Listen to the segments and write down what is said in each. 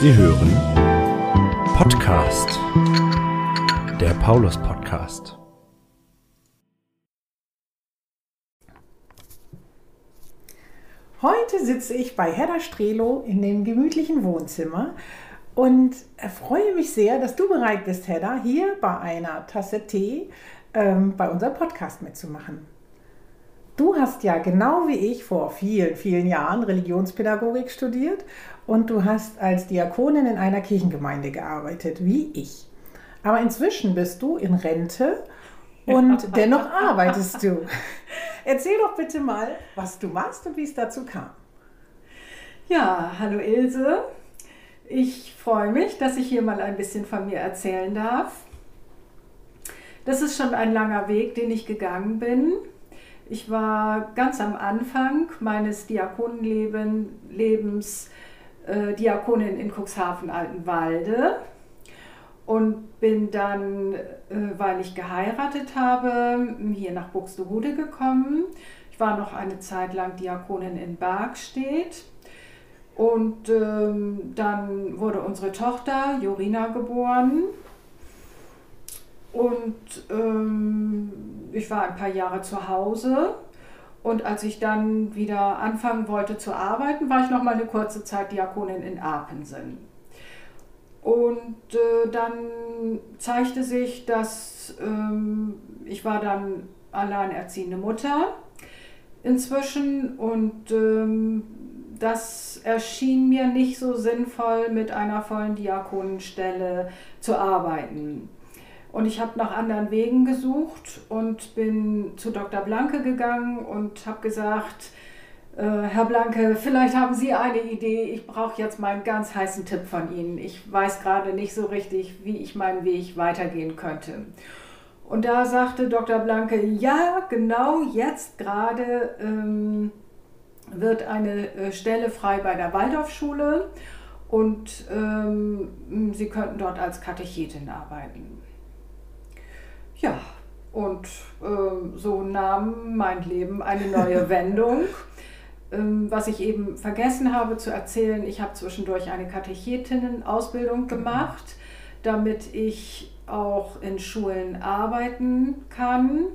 Sie hören Podcast, der Paulus Podcast. Heute sitze ich bei Hedda Strelo in dem gemütlichen Wohnzimmer und freue mich sehr, dass du bereit bist, Hedda, hier bei einer Tasse Tee ähm, bei unserem Podcast mitzumachen. Du hast ja genau wie ich vor vielen, vielen Jahren Religionspädagogik studiert und du hast als Diakonin in einer Kirchengemeinde gearbeitet, wie ich. Aber inzwischen bist du in Rente und dennoch arbeitest du. Erzähl doch bitte mal, was du machst und wie es dazu kam. Ja, hallo Ilse. Ich freue mich, dass ich hier mal ein bisschen von mir erzählen darf. Das ist schon ein langer Weg, den ich gegangen bin. Ich war ganz am Anfang meines Diakonenlebens äh, Diakonin in Cuxhaven-Altenwalde und bin dann, äh, weil ich geheiratet habe, hier nach Buxtehude gekommen. Ich war noch eine Zeit lang Diakonin in Bergstedt. Und ähm, dann wurde unsere Tochter Jorina geboren. Und ähm, ich war ein paar Jahre zu Hause. Und als ich dann wieder anfangen wollte zu arbeiten, war ich noch mal eine kurze Zeit Diakonin in Apensen. Und äh, dann zeigte sich, dass ähm, ich war dann alleinerziehende Mutter inzwischen und ähm, das erschien mir nicht so sinnvoll, mit einer vollen Diakonenstelle zu arbeiten. Und ich habe nach anderen Wegen gesucht und bin zu Dr. Blanke gegangen und habe gesagt, äh, Herr Blanke, vielleicht haben Sie eine Idee. Ich brauche jetzt mal einen ganz heißen Tipp von Ihnen. Ich weiß gerade nicht so richtig, wie ich meinen Weg weitergehen könnte. Und da sagte Dr. Blanke, ja, genau jetzt gerade ähm, wird eine äh, Stelle frei bei der Waldorfschule und ähm, Sie könnten dort als Katechetin arbeiten. Ja, und äh, so nahm mein Leben eine neue Wendung. Ähm, was ich eben vergessen habe zu erzählen, ich habe zwischendurch eine Katechetinnen-Ausbildung gemacht, damit ich auch in Schulen arbeiten kann.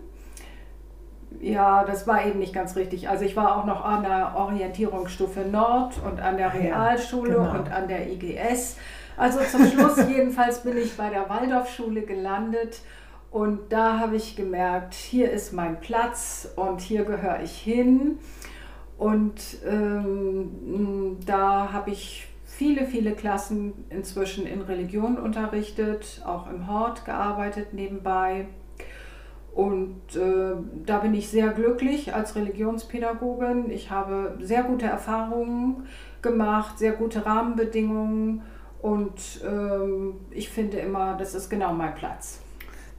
Ja, das war eben nicht ganz richtig. Also ich war auch noch an der Orientierungsstufe Nord und an der Realschule ja, genau. und an der IGS. Also zum Schluss jedenfalls bin ich bei der Waldorfschule gelandet und da habe ich gemerkt, hier ist mein Platz und hier gehöre ich hin. Und ähm, da habe ich viele, viele Klassen inzwischen in Religion unterrichtet, auch im Hort gearbeitet nebenbei. Und äh, da bin ich sehr glücklich als Religionspädagogin. Ich habe sehr gute Erfahrungen gemacht, sehr gute Rahmenbedingungen und ähm, ich finde immer, das ist genau mein Platz.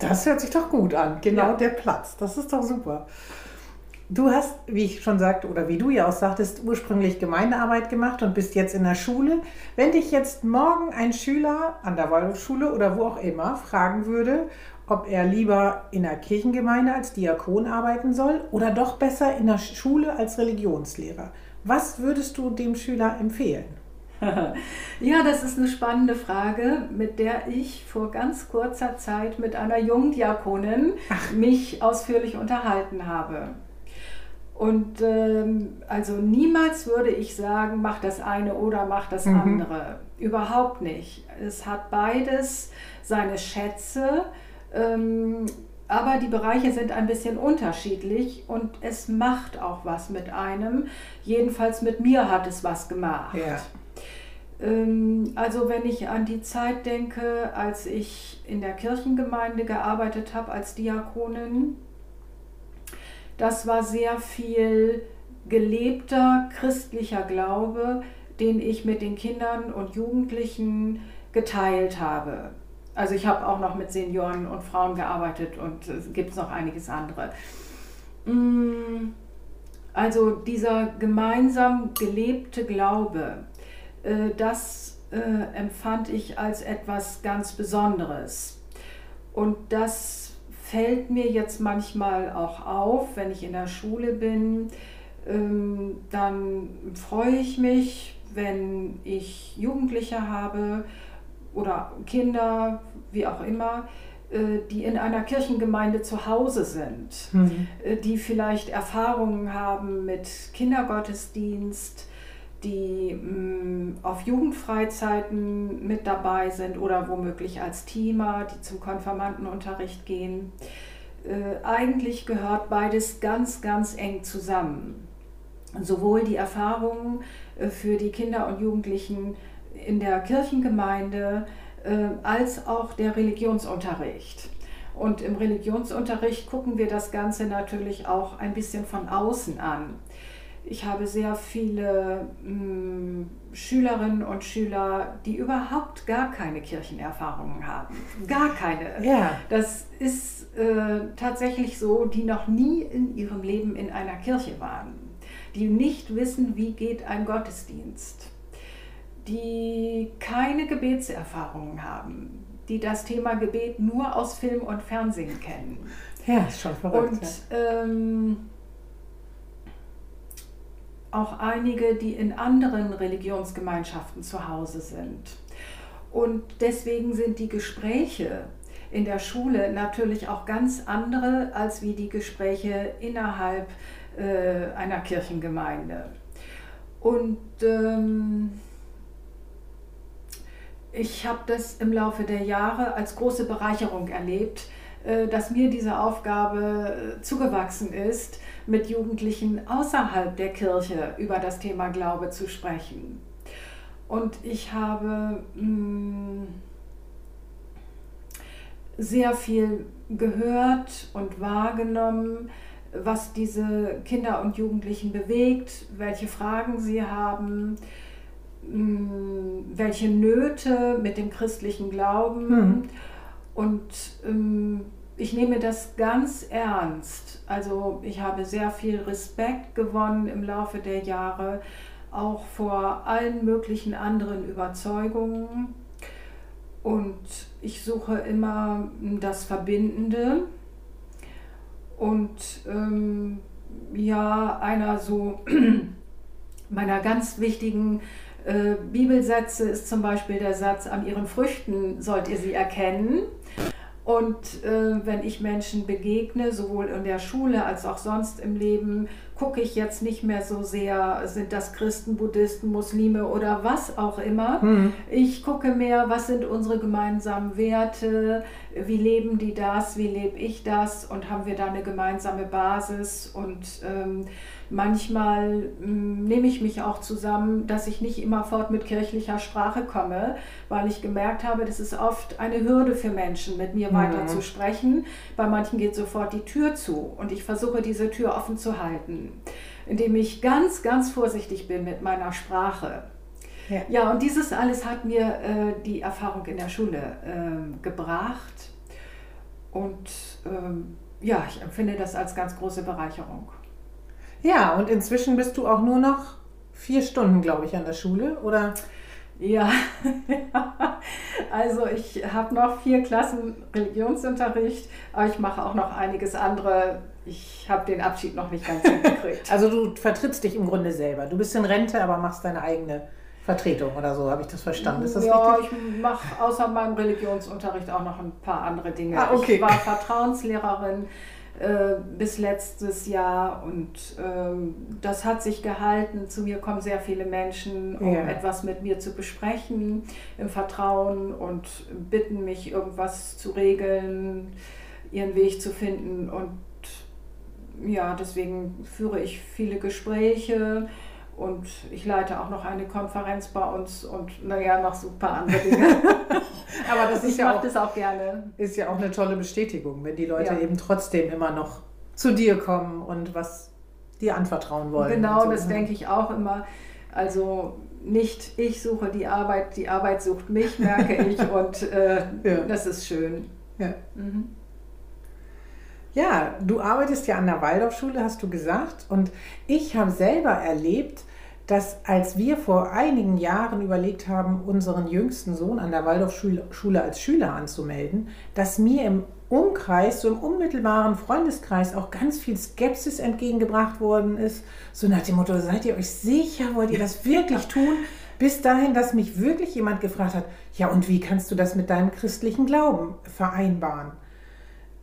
Das hört sich doch gut an. Genau ja. der Platz. Das ist doch super. Du hast, wie ich schon sagte, oder wie du ja auch sagtest, ursprünglich Gemeindearbeit gemacht und bist jetzt in der Schule. Wenn dich jetzt morgen ein Schüler an der Waldorfschule oder wo auch immer fragen würde, ob er lieber in der Kirchengemeinde als Diakon arbeiten soll oder doch besser in der Schule als Religionslehrer, was würdest du dem Schüler empfehlen? ja, das ist eine spannende Frage, mit der ich vor ganz kurzer Zeit mit einer Jungdiakonin mich ausführlich unterhalten habe. Und ähm, also niemals würde ich sagen, mach das eine oder mach das mhm. andere. Überhaupt nicht. Es hat beides seine Schätze, ähm, aber die Bereiche sind ein bisschen unterschiedlich und es macht auch was mit einem. Jedenfalls mit mir hat es was gemacht. Ja. Ähm, also wenn ich an die Zeit denke, als ich in der Kirchengemeinde gearbeitet habe als Diakonin, das war sehr viel gelebter christlicher Glaube, den ich mit den Kindern und Jugendlichen geteilt habe. Also ich habe auch noch mit Senioren und Frauen gearbeitet und es gibt noch einiges andere. Mm, also dieser gemeinsam gelebte Glaube, das äh, empfand ich als etwas ganz Besonderes. Und das fällt mir jetzt manchmal auch auf, wenn ich in der Schule bin. Ähm, dann freue ich mich, wenn ich Jugendliche habe oder Kinder, wie auch immer, äh, die in einer Kirchengemeinde zu Hause sind, mhm. die vielleicht Erfahrungen haben mit Kindergottesdienst, die mh, auf Jugendfreizeiten mit dabei sind oder womöglich als Teamer, die zum Konfirmandenunterricht gehen. Äh, eigentlich gehört beides ganz, ganz eng zusammen. Sowohl die Erfahrungen äh, für die Kinder und Jugendlichen in der Kirchengemeinde äh, als auch der Religionsunterricht. Und im Religionsunterricht gucken wir das Ganze natürlich auch ein bisschen von außen an. Ich habe sehr viele mh, hm, Schülerinnen und Schüler, die überhaupt gar keine Kirchenerfahrungen haben. Gar keine. Ja. Das ist äh, tatsächlich so, die noch nie in ihrem Leben in einer Kirche waren. Die nicht wissen, wie geht ein Gottesdienst. Die keine Gebetserfahrungen haben. Die das Thema Gebet nur aus Film und Fernsehen kennen. Ja, ist schon verrückt. Und ähm, auch einige, die in anderen Religionsgemeinschaften zu Hause sind. Und deswegen sind die Gespräche in der Schule natürlich auch ganz andere als wie die Gespräche innerhalb äh, einer Kirchengemeinde. Und ähm, ich habe das im Laufe der Jahre als große Bereicherung erlebt, dass mir diese Aufgabe äh, zugewachsen ist, mit Jugendlichen außerhalb der Kirche über das Thema Glaube zu sprechen. Und ich habe mm, sehr viel gehört und wahrgenommen, was diese Kinder und Jugendlichen bewegt, welche Fragen sie haben, mm, welche Nöte mit dem christlichen Glauben. Hm. Und ähm, ich nehme das ganz ernst. Also ich habe sehr viel Respekt gewonnen im Laufe der Jahre, auch vor allen möglichen anderen Überzeugungen. Und ich suche immer das Verbindende. Und ähm, ja, einer so meiner ganz wichtigen äh, Bibelsätze ist zum Beispiel der Satz, an ihren Früchten sollt ihr sie erkennen. Und äh, wenn ich Menschen begegne, sowohl in der Schule als auch sonst im Leben, gucke ich jetzt nicht mehr so sehr, sind das Christen, Buddhisten, Muslime oder was auch immer. Mhm. Ich gucke mehr, was sind unsere gemeinsamen Werte, wie leben die das, wie lebe ich das und haben wir da eine gemeinsame Basis und ähm, Manchmal mh, mm, nehme ich mich auch zusammen, dass ich nicht immerfort mit kirchlicher Sprache komme, weil ich gemerkt habe, das ist oft eine Hürde für Menschen, mit mir mhm. weiter zu sprechen. Bei manchen geht sofort die Tür zu und ich versuche diese Tür offen zu halten, indem ich ganz, ganz vorsichtig bin mit meiner Sprache. Ja, ja und dieses alles hat mir äh, die Erfahrung in der Schule äh, gebracht und ähm, ja, ich empfinde das als ganz große Bereicherung. Ja, und inzwischen bist du auch nur noch vier Stunden, glaube ich, an der Schule, oder? Ja, also ich habe noch vier Klassen Religionsunterricht, aber ich mache auch noch einiges andere. Ich habe den Abschied noch nicht ganz hingekriegt. also du vertrittst dich im Grunde selber. Du bist in Rente, aber machst deine eigene Vertretung oder so, habe ich das verstanden. Ist das ja, richtig? ich mache außer meinem Religionsunterricht auch noch ein paar andere Dinge. Ah, okay. Ich war Vertrauenslehrerin äh, bis letztes Jahr und ähm, das hat sich gehalten. Zu mir kommen sehr viele Menschen, um ja. etwas mit mir zu besprechen im Vertrauen und bitten mich, irgendwas zu regeln, ihren Weg zu finden und ja, deswegen führe ich viele Gespräche und ich leite auch noch eine Konferenz bei uns und naja, noch so ein paar andere Dinge. Aber das ist ich ja auch, das auch gerne. Ist ja auch eine tolle Bestätigung, wenn die Leute ja. eben trotzdem immer noch zu dir kommen und was dir anvertrauen wollen. Genau, so. das denke ich auch immer. Also nicht ich suche die Arbeit, die Arbeit sucht mich, merke ich und äh, ja. das ist schön. Ja. Mhm. Ja, du arbeitest ja an der Waldorfschule, hast du gesagt. Und ich habe selber erlebt, dass als wir vor einigen Jahren überlegt haben, unseren jüngsten Sohn an der Waldorfschule als Schüler anzumelden, dass mir im Umkreis, so im unmittelbaren Freundeskreis auch ganz viel Skepsis entgegengebracht worden ist. So nach dem Motto, seid ihr euch sicher, wollt ihr das wirklich tun? Bis dahin, dass mich wirklich jemand gefragt hat, ja, und wie kannst du das mit deinem christlichen Glauben vereinbaren?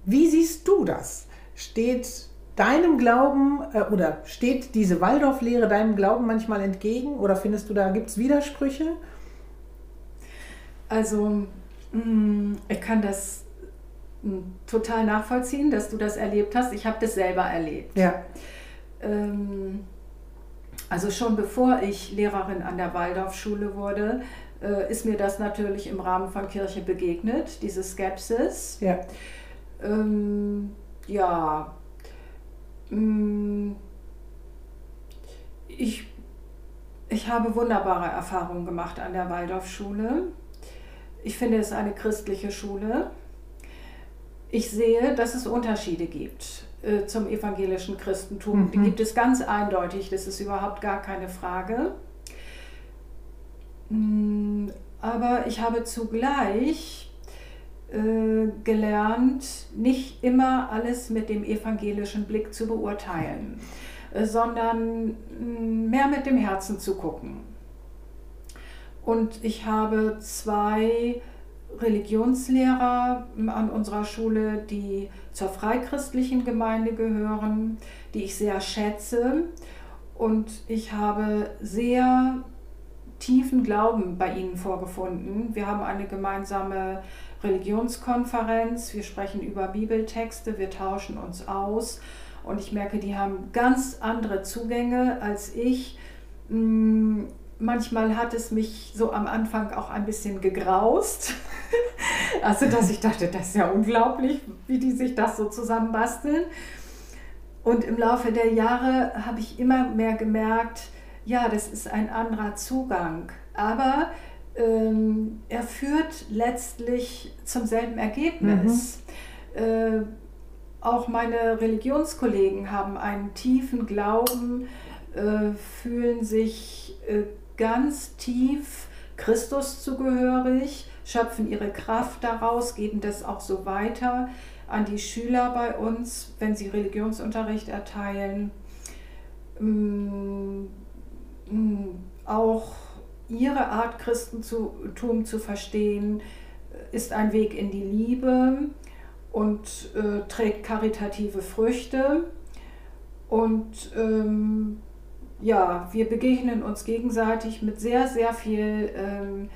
Wie siehst du das? Steht deinem Glauben äh, oder steht diese Waldorflehre deinem Glauben manchmal entgegen oder findest du, da gibt es Widersprüche? Also, mm, ich kann das mm, total nachvollziehen, dass du das erlebt hast. Ich habe das selber erlebt. Ja. Ähm, also schon bevor ich Lehrerin an der Waldorfschule wurde, äh, ist mir das natürlich im Rahmen von Kirche begegnet, diese Skepsis. Ja. Ähm, ja. Mm, ich, ich habe wunderbare Erfahrungen gemacht an der Waldorfschule. Ich finde es eine christliche Schule. Ich sehe, dass es Unterschiede gibt äh, zum evangelischen Christentum. Mhm. Die gibt es ganz eindeutig, das ist überhaupt gar keine Frage. Mm, aber ich habe zugleich gelernt, nicht immer alles mit dem evangelischen Blick zu beurteilen, äh, sondern mm, mehr mit dem Herzen zu gucken. Und ich habe zwei Religionslehrer an unserer Schule, die zur freikristlichen Gemeinde gehören, die ich sehr schätze. Und ich habe sehr tiefen Glauben bei ihnen vorgefunden. Wir haben eine gemeinsame Religionskonferenz, wir sprechen über Bibeltexte, wir tauschen uns aus und ich merke, die haben ganz andere Zugänge als ich. Mm, manchmal hat es mich so am Anfang auch ein bisschen gegraust. also, dass ich dachte, das ist ja unglaublich, wie die sich das so zusammenbasteln. Und im Laufe der Jahre habe ich immer mehr gemerkt, ja, das ist ein anderer Zugang. Aber ähm, er führt letztlich zum selben Ergebnis. Mhm. Äh, auch meine Religionskollegen haben einen tiefen Glauben, äh, fühlen sich äh, ganz tief Christus zugehörig, schöpfen ihre Kraft daraus, geben das auch so weiter an die Schüler bei uns, wenn sie Religionsunterricht erteilen. Mm, auch ihre Art Christentum zu verstehen, ist ein Weg in die Liebe und äh, trägt karitative Früchte. Und ähm, ja, wir begegnen uns gegenseitig mit sehr, sehr viel ähm,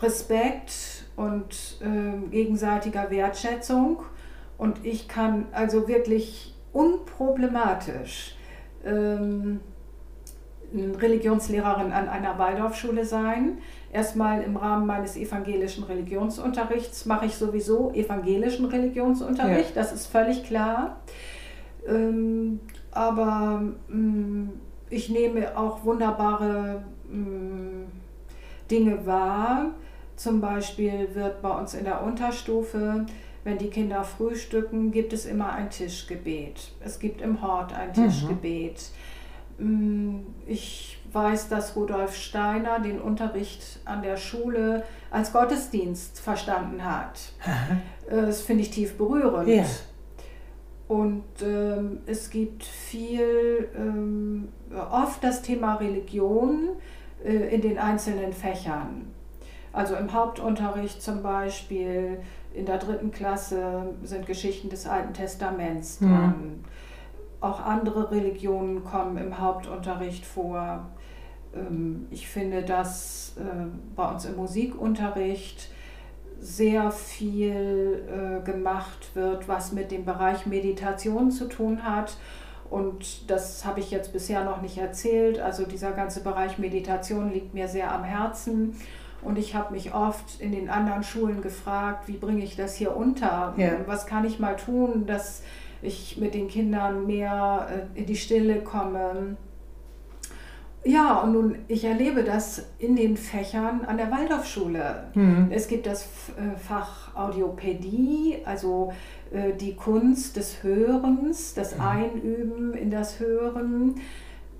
Respekt und ähm, gegenseitiger Wertschätzung. Und ich kann also wirklich unproblematisch ähm, Religionslehrerin an einer Waldorfschule sein. Erstmal im Rahmen meines evangelischen Religionsunterrichts mache ich sowieso evangelischen Religionsunterricht, ja. das ist völlig klar. Ähm, aber mh, mm, ich nehme auch wunderbare mh, mm, Dinge wahr. Zum Beispiel wird bei uns in der Unterstufe, wenn die Kinder frühstücken, gibt es immer ein Tischgebet. Es gibt im Hort ein mhm. Tischgebet. Mhm. Ich weiß, dass Rudolf Steiner den Unterricht an der Schule als Gottesdienst verstanden hat. das finde ich tief berührend. Ja. Und ähm, es gibt viel, ähm, oft das Thema Religion äh, in den einzelnen Fächern. Also im Hauptunterricht zum Beispiel, in der dritten Klasse sind Geschichten des Alten Testaments mhm. dran. Mhm. Auch andere Religionen kommen im Hauptunterricht vor. Ähm, ich finde, dass äh, bei uns im Musikunterricht sehr viel äh, gemacht wird, was mit dem Bereich Meditation zu tun hat. Und das habe ich jetzt bisher noch nicht erzählt. Also dieser ganze Bereich Meditation liegt mir sehr am Herzen. Und ich habe mich oft in den anderen Schulen gefragt, wie bringe ich das hier unter? Ja. Was kann ich mal tun, dass ich mit den Kindern mehr äh, in die Stille komme? Ja, und nun, ich erlebe das in den Fächern an der Waldorfschule. Mhm. Es gibt das äh, Fach Audiopädie, also äh, die Kunst des Hörens, das mhm. Einüben in das Hören.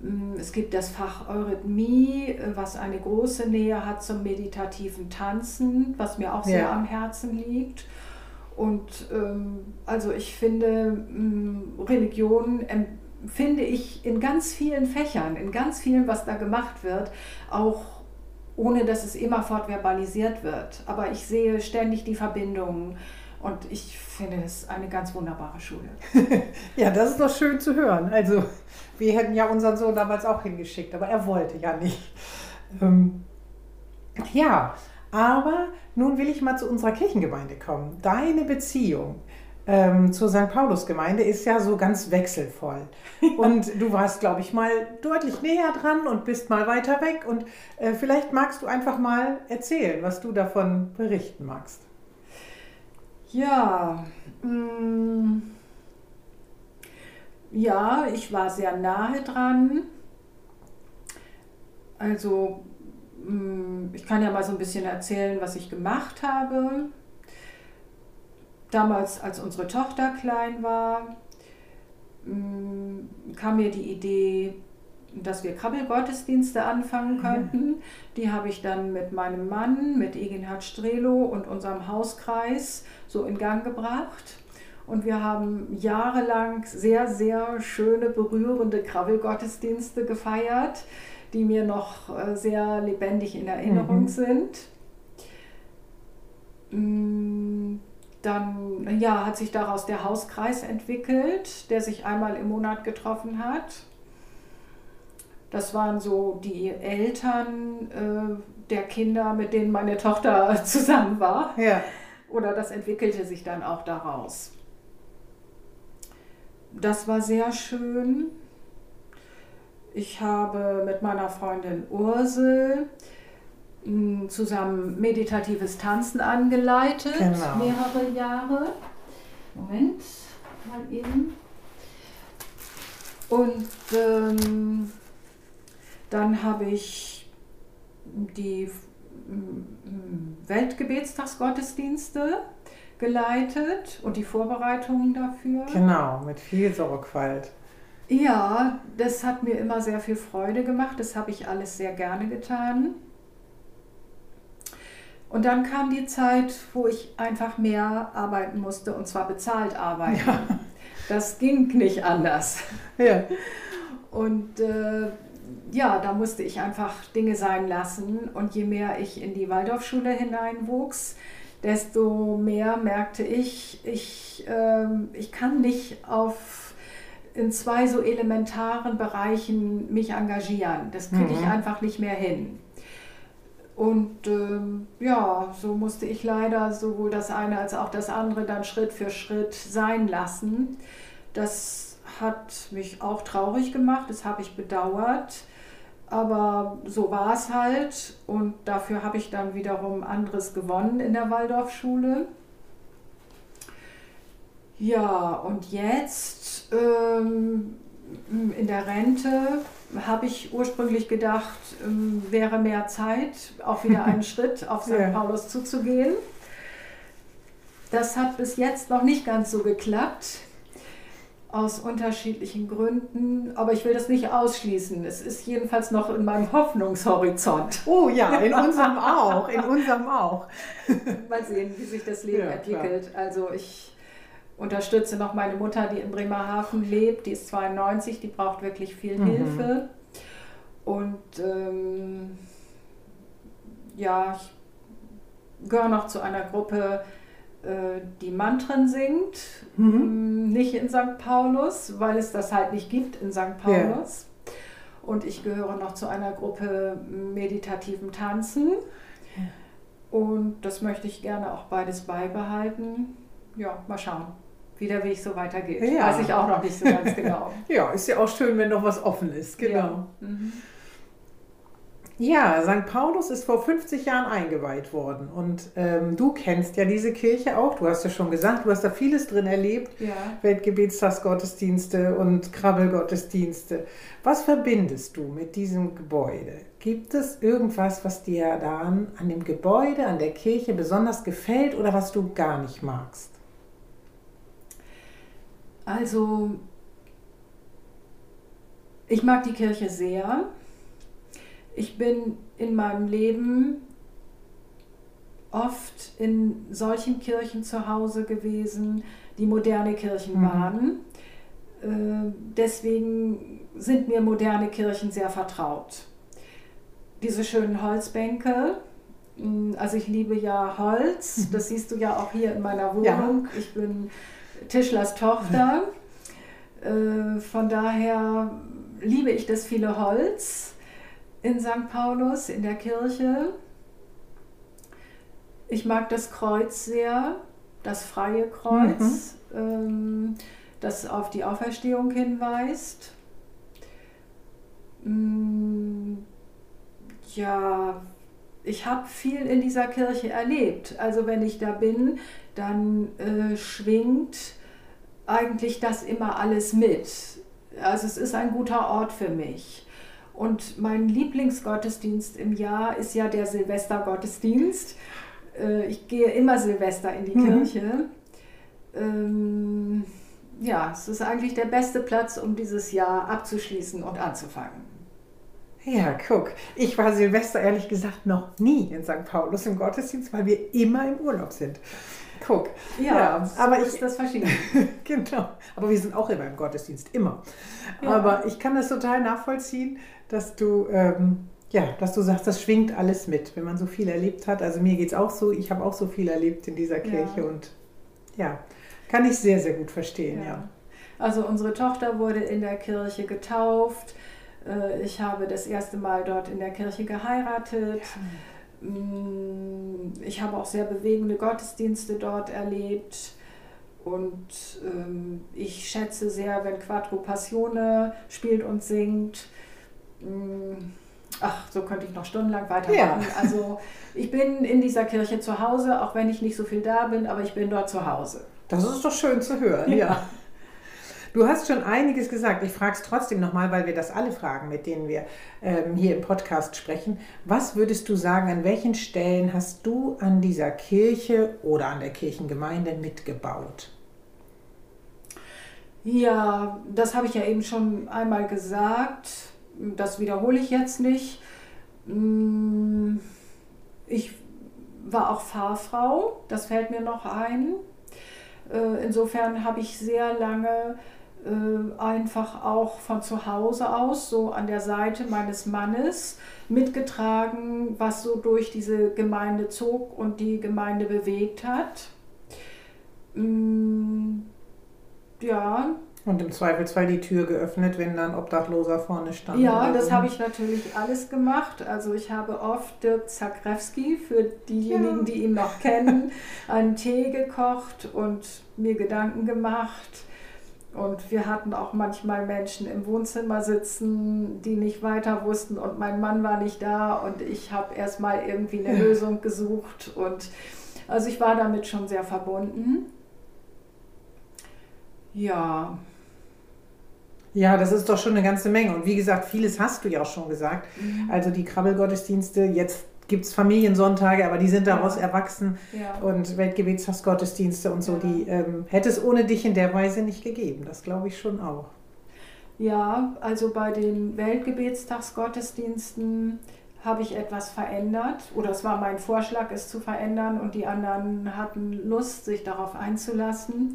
Mm, es gibt das Fach Eurythmie, was eine große Nähe hat zum meditativen Tanzen, was mir auch sehr ja. am Herzen liegt. Und ähm, also ich finde, mm, Religion finde ich in ganz vielen Fächern, in ganz vielen, was da gemacht wird, auch ohne dass es immerfort verbalisiert wird. Aber ich sehe ständig die Verbindungen und ich finde es eine ganz wunderbare Schule. ja, das ist doch schön zu hören. Also wir hätten ja unseren Sohn damals auch hingeschickt, aber er wollte ja nicht. Ähm, ja, aber nun will ich mal zu unserer Kirchengemeinde kommen. Deine Beziehung ähm, zur St. Paulus-Gemeinde ist ja so ganz wechselvoll. Und du warst, glaube ich, mal deutlich näher dran und bist mal weiter weg. Und äh, vielleicht magst du einfach mal erzählen, was du davon berichten magst. Ja, mh, mm, ja, ich war sehr nahe dran. Also, ich kann ja mal so ein bisschen erzählen, was ich gemacht habe. Damals, als unsere Tochter klein war, mm, kam mir die Idee, dass wir Krabbelgottesdienste anfangen könnten. Ja. Die habe ich dann mit meinem Mann, mit Egenhard Strelo und unserem Hauskreis so in Gang gebracht. Und wir haben jahrelang sehr, sehr schöne, berührende Krabbelgottesdienste gefeiert, die mir noch äh, sehr lebendig in Erinnerung mhm. sind. Mm, dann ja, hat sich daraus der Hauskreis entwickelt, der sich einmal im Monat getroffen hat. Das waren so die Eltern äh, der Kinder, mit denen meine Tochter zusammen war. Ja. Oder das entwickelte sich dann auch daraus. Das war sehr schön. Ich habe mit meiner Freundin Ursel zusammen meditatives Tanzen angeleitet, genau. mehrere Jahre. Moment, mal eben. Und ähm, dann habe ich die Weltgebetstagsgottesdienste geleitet und die Vorbereitungen dafür. Genau, mit viel Sorgfalt. Ja, das hat mir immer sehr viel Freude gemacht. Das habe ich alles sehr gerne getan. Und dann kam die Zeit, wo ich einfach mehr arbeiten musste und zwar bezahlt arbeiten. Ja. Das ging nicht anders. Ja. Und äh, ja, da musste ich einfach Dinge sein lassen. Und je mehr ich in die Waldorfschule hineinwuchs, desto mehr merkte ich, ich, äh, ich kann nicht auf in zwei so elementaren Bereichen mich engagieren. Das kriege ich mhm. einfach nicht mehr hin. Und ähm, ja, so musste ich leider sowohl das eine als auch das andere dann Schritt für Schritt sein lassen. Das hat mich auch traurig gemacht, das habe ich bedauert. Aber so war es halt und dafür habe ich dann wiederum anderes gewonnen in der Waldorfschule. Ja, und jetzt ähm, in der Rente habe ich ursprünglich gedacht, ähm, wäre mehr Zeit, auch wieder einen Schritt auf St. Ja. Paulus zuzugehen. Das hat bis jetzt noch nicht ganz so geklappt, aus unterschiedlichen Gründen, aber ich will das nicht ausschließen. Es ist jedenfalls noch in meinem Hoffnungshorizont. Oh ja, in unserem auch, in unserem auch. Mal sehen, wie sich das Leben ja, entwickelt. Klar. Also ich unterstütze noch meine Mutter, die in Bremerhaven lebt. Die ist 92, die braucht wirklich viel mhm. Hilfe. Und ähm, ja, ich gehöre noch zu einer Gruppe, äh, die Mantren singt. Mhm. Ähm, nicht in St. Paulus, weil es das halt nicht gibt in St. Paulus. Ja. Und ich gehöre noch zu einer Gruppe meditativen Tanzen. Und das möchte ich gerne auch beides beibehalten. Ja, mal schauen wie der Weg so weitergeht. Ja. Weiß ich auch noch nicht so ganz genau. ja, ist ja auch schön, wenn noch was offen ist. Genau. Ja. Mhm. Ja, St. Paulus ist vor 50 Jahren eingeweiht worden und ähm, du kennst ja diese Kirche auch. Du hast ja schon gesagt, du hast da vieles drin erlebt. Ja. Weltgebetstagsgottesdienste und Krabbelgottesdienste. Was verbindest du mit diesem Gebäude? Gibt es irgendwas, was dir daran an dem Gebäude, an der Kirche besonders gefällt oder was du gar nicht magst? Also, ich mag die Kirche sehr. Ich bin in meinem Leben oft in solchen Kirchen zu Hause gewesen, die moderne Kirchen mhm. waren. Äh, deswegen sind mir moderne Kirchen sehr vertraut. diese schönen Holzbänke. Mm, Also ich liebe ja Holz, das siehst du ja auch hier in meiner Wohnung. Ich bin Tischlers Tochter. Äh, Von daher liebe ich das viele Holz in St. Paulus, in der Kirche. Ich mag das Kreuz sehr, das freie Kreuz, ähm, das auf die Auferstehung hinweist. Mm, Ja, ich habe viel in dieser Kirche erlebt. Also wenn ich da bin, dann äh, schwingt eigentlich das immer alles mit. Also es ist ein guter Ort für mich. Und mein Lieblingsgottesdienst im Jahr ist ja der Silvestergottesdienst. Äh, Ich gehe immer Silvester in die Mhm. Kirche. Ähm, ja, es ist eigentlich der beste Platz, um dieses Jahr abzuschließen und anzufangen. Ja, guck. Ich war Silvester ehrlich gesagt noch nie in St. Paulus im Gottesdienst, weil wir immer im Urlaub sind. Guck. Ja, aber so ich, ist das verschieden. genau. Aber wir sind auch immer im Gottesdienst, immer. Ja. Aber ich kann das total nachvollziehen, dass du, ähm, ja, dass du sagst, das schwingt alles mit, wenn man so viel erlebt hat. Also mir geht es auch so, ich habe auch so viel erlebt in dieser Kirche Ja. und ja, kann ich sehr, sehr gut verstehen, ja. Ja. Also unsere Tochter wurde in der Kirche getauft. Äh, Ich habe das erste Mal dort in der Kirche geheiratet. Mm, Ich habe auch sehr bewegende Gottesdienste dort erlebt. Und ähm, ich schätze sehr, wenn Quattro Passione spielt und singt. Mm, Ach, so könnte ich noch stundenlang weitermachen. Ja. Also ich bin in dieser Kirche zu Hause, auch wenn ich nicht so viel da bin, aber ich bin dort zu Hause. Das ist doch schön zu hören, ja. Ja. Du hast schon einiges gesagt. Ich frage es trotzdem nochmal, weil wir das alle fragen, mit denen wir ähm, hier im Podcast sprechen. Was würdest du sagen, an welchen Stellen hast du an dieser Kirche oder an der Kirchengemeinde mitgebaut? Ja, das habe ich ja eben schon einmal gesagt. Das wiederhole ich jetzt nicht. Mm, Ich war auch Fahrfrau, das fällt mir noch ein. Äh, Insofern habe ich sehr lange äh, einfach auch von zu Hause aus, so an der Seite meines Mannes, mitgetragen, was so durch diese Gemeinde zog und die Gemeinde bewegt hat. Mm, Ja, Und im Zweifelsfall die Tür geöffnet, wenn dann Obdachloser vorne stand. Ja, das so. habe ich natürlich alles gemacht. Also ich habe oft Dirk Zakrewski, für diejenigen, Ja. die ihn noch kennen, einen Tee gekocht und mir Gedanken gemacht. Und wir hatten auch manchmal Menschen im Wohnzimmer sitzen, die nicht weiter wussten und mein Mann war nicht da und ich habe erstmal irgendwie eine Ja. Lösung gesucht. Und also ich war damit schon sehr verbunden. Ja, Ja, das ist doch schon eine ganze Menge. Und wie gesagt, vieles hast du ja auch schon gesagt. Mhm. Also die Krabbelgottesdienste, jetzt gibt es Familiensonntage, aber die sind daraus erwachsen. ja. Und Weltgebetsgottesdienste und so, Ja. die ähm, hätte es ohne dich in der Weise nicht gegeben. Das glaube ich schon auch. Ja, also bei den Weltgebetstagsgottesdiensten habe ich etwas verändert oder es war mein Vorschlag, es zu verändern und die anderen hatten Lust, sich darauf einzulassen,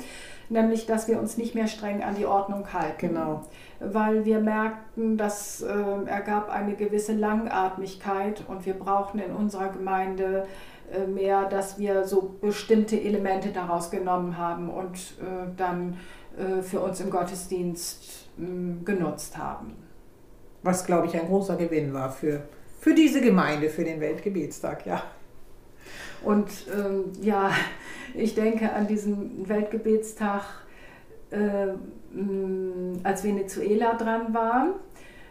nämlich dass wir uns nicht mehr streng an die Ordnung halten. Genau. Weil wir merkten, das äh, ergab eine gewisse Langatmigkeit und wir brauchten in unserer Gemeinde äh, mehr, dass wir so bestimmte Elemente daraus genommen haben und äh, dann äh, für uns im Gottesdienst mh, genutzt haben. Was, glaube ich, ein großer Gewinn war für, für diese Gemeinde, für den Weltgebetstag, ja. Und ähm, ja, ich denke an diesen Weltgebetstag, äh, als Venezuela dran war.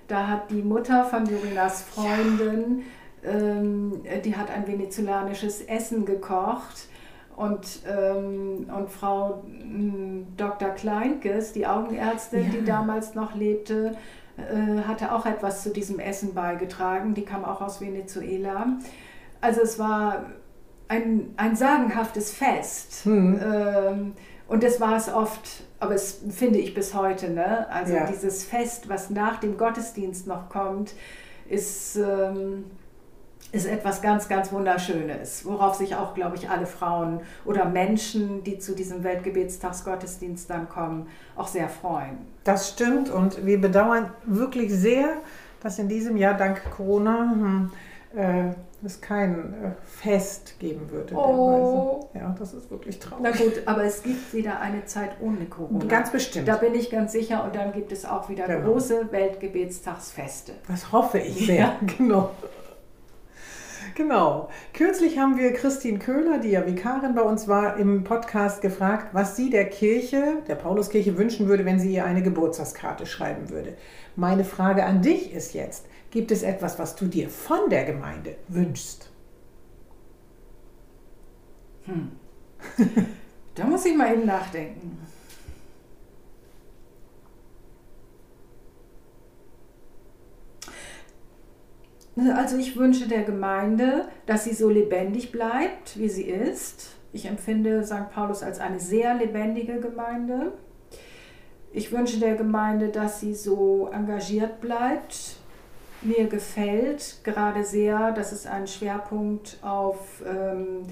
Da hat die Mutter von Jurinas Freundin, ähm, die hat ein venezolanisches Essen gekocht. Und, ähm, und Frau mh, Dr. Kleinkes, die Augenärztin, Ja. die damals noch lebte, äh, hatte auch etwas zu diesem Essen beigetragen. Die kam auch aus Venezuela. Also es war ein, ein sagenhaftes Fest. Hm. Ähm, und das war es oft, aber es finde ich bis heute. Ne? Also Ja. dieses Fest, was nach dem Gottesdienst noch kommt, ist, ähm, ist etwas ganz, ganz Wunderschönes, worauf sich auch, glaube ich, alle Frauen oder Menschen, die zu diesem Weltgebetstagsgottesdienst dann kommen, auch sehr freuen. Das stimmt und wir bedauern wirklich sehr, dass in diesem Jahr dank Corona hm, äh, es kein äh, Fest geben würde. Oh. Ja, das ist wirklich traurig. Na gut, aber es gibt wieder eine Zeit ohne Corona. Ganz bestimmt. Da bin ich ganz sicher und dann gibt es auch wieder Genau. große Weltgebetstagsfeste. Das hoffe ich sehr, genau. Genau. Kürzlich haben wir Christine Köhler, die ja Vikarin bei uns war, im Podcast gefragt, was sie der Kirche, der Pauluskirche wünschen würde, wenn sie ihr eine Geburtstagskarte schreiben würde. Meine Frage an dich ist jetzt, gibt es etwas, was du dir von der Gemeinde wünschst? Da muss ich mal eben nachdenken. Also ich wünsche der Gemeinde, dass sie so lebendig bleibt, wie sie ist. Ich empfinde St. Paulus als eine sehr lebendige Gemeinde. Ich wünsche der Gemeinde, dass sie so engagiert bleibt. Mir gefällt gerade sehr, dass es einen Schwerpunkt auf ähm,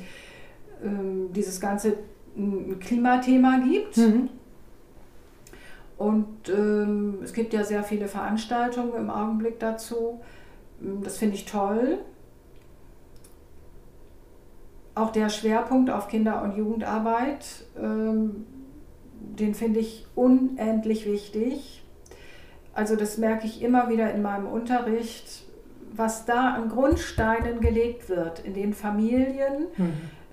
ähm, dieses ganze mm, Klimathema gibt. Und ähm, es gibt ja sehr viele Veranstaltungen im Augenblick dazu. Mm, Das finde ich toll. Auch der Schwerpunkt auf Kinder- und Jugendarbeit, ähm, den finde ich unendlich wichtig. Also das merke ich immer wieder in meinem Unterricht, was da an Grundsteinen gelegt wird in den Familien,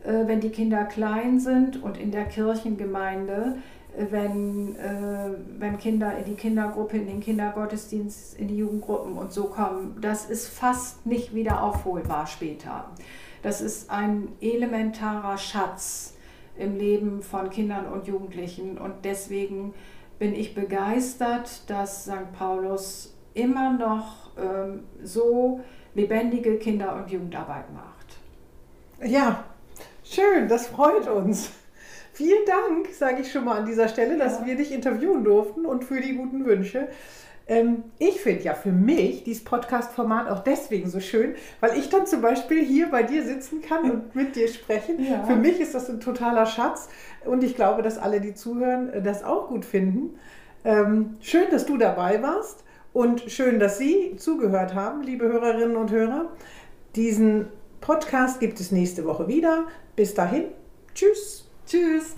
äh, wenn die Kinder klein sind und in der Kirchengemeinde, wenn, äh, wenn Kinder in die Kindergruppe, in den Kindergottesdienst, in die Jugendgruppen und so kommen. Das ist fast nicht wieder aufholbar später. Das ist ein elementarer Schatz im Leben von Kindern und Jugendlichen und deswegen bin ich begeistert, dass St. Paulus immer noch ähm, so lebendige Kinder- und Jugendarbeit macht. Ja, schön, das freut uns. Vielen Dank, sage ich schon mal an dieser Stelle, dass Ja. wir dich interviewen durften und für die guten Wünsche. Ähm, ich finde ja für mich dieses Podcast-Format auch deswegen so schön, weil ich dann zum Beispiel hier bei dir sitzen kann und mit dir sprechen. Ja. Für mich ist das ein totaler Schatz und ich glaube, dass alle, die zuhören, äh, das auch gut finden. Ähm, schön, dass du dabei warst und schön, dass Sie zugehört haben, liebe Hörerinnen und Hörer. Diesen Podcast gibt es nächste Woche wieder. Bis dahin, tschüss. Tschüss!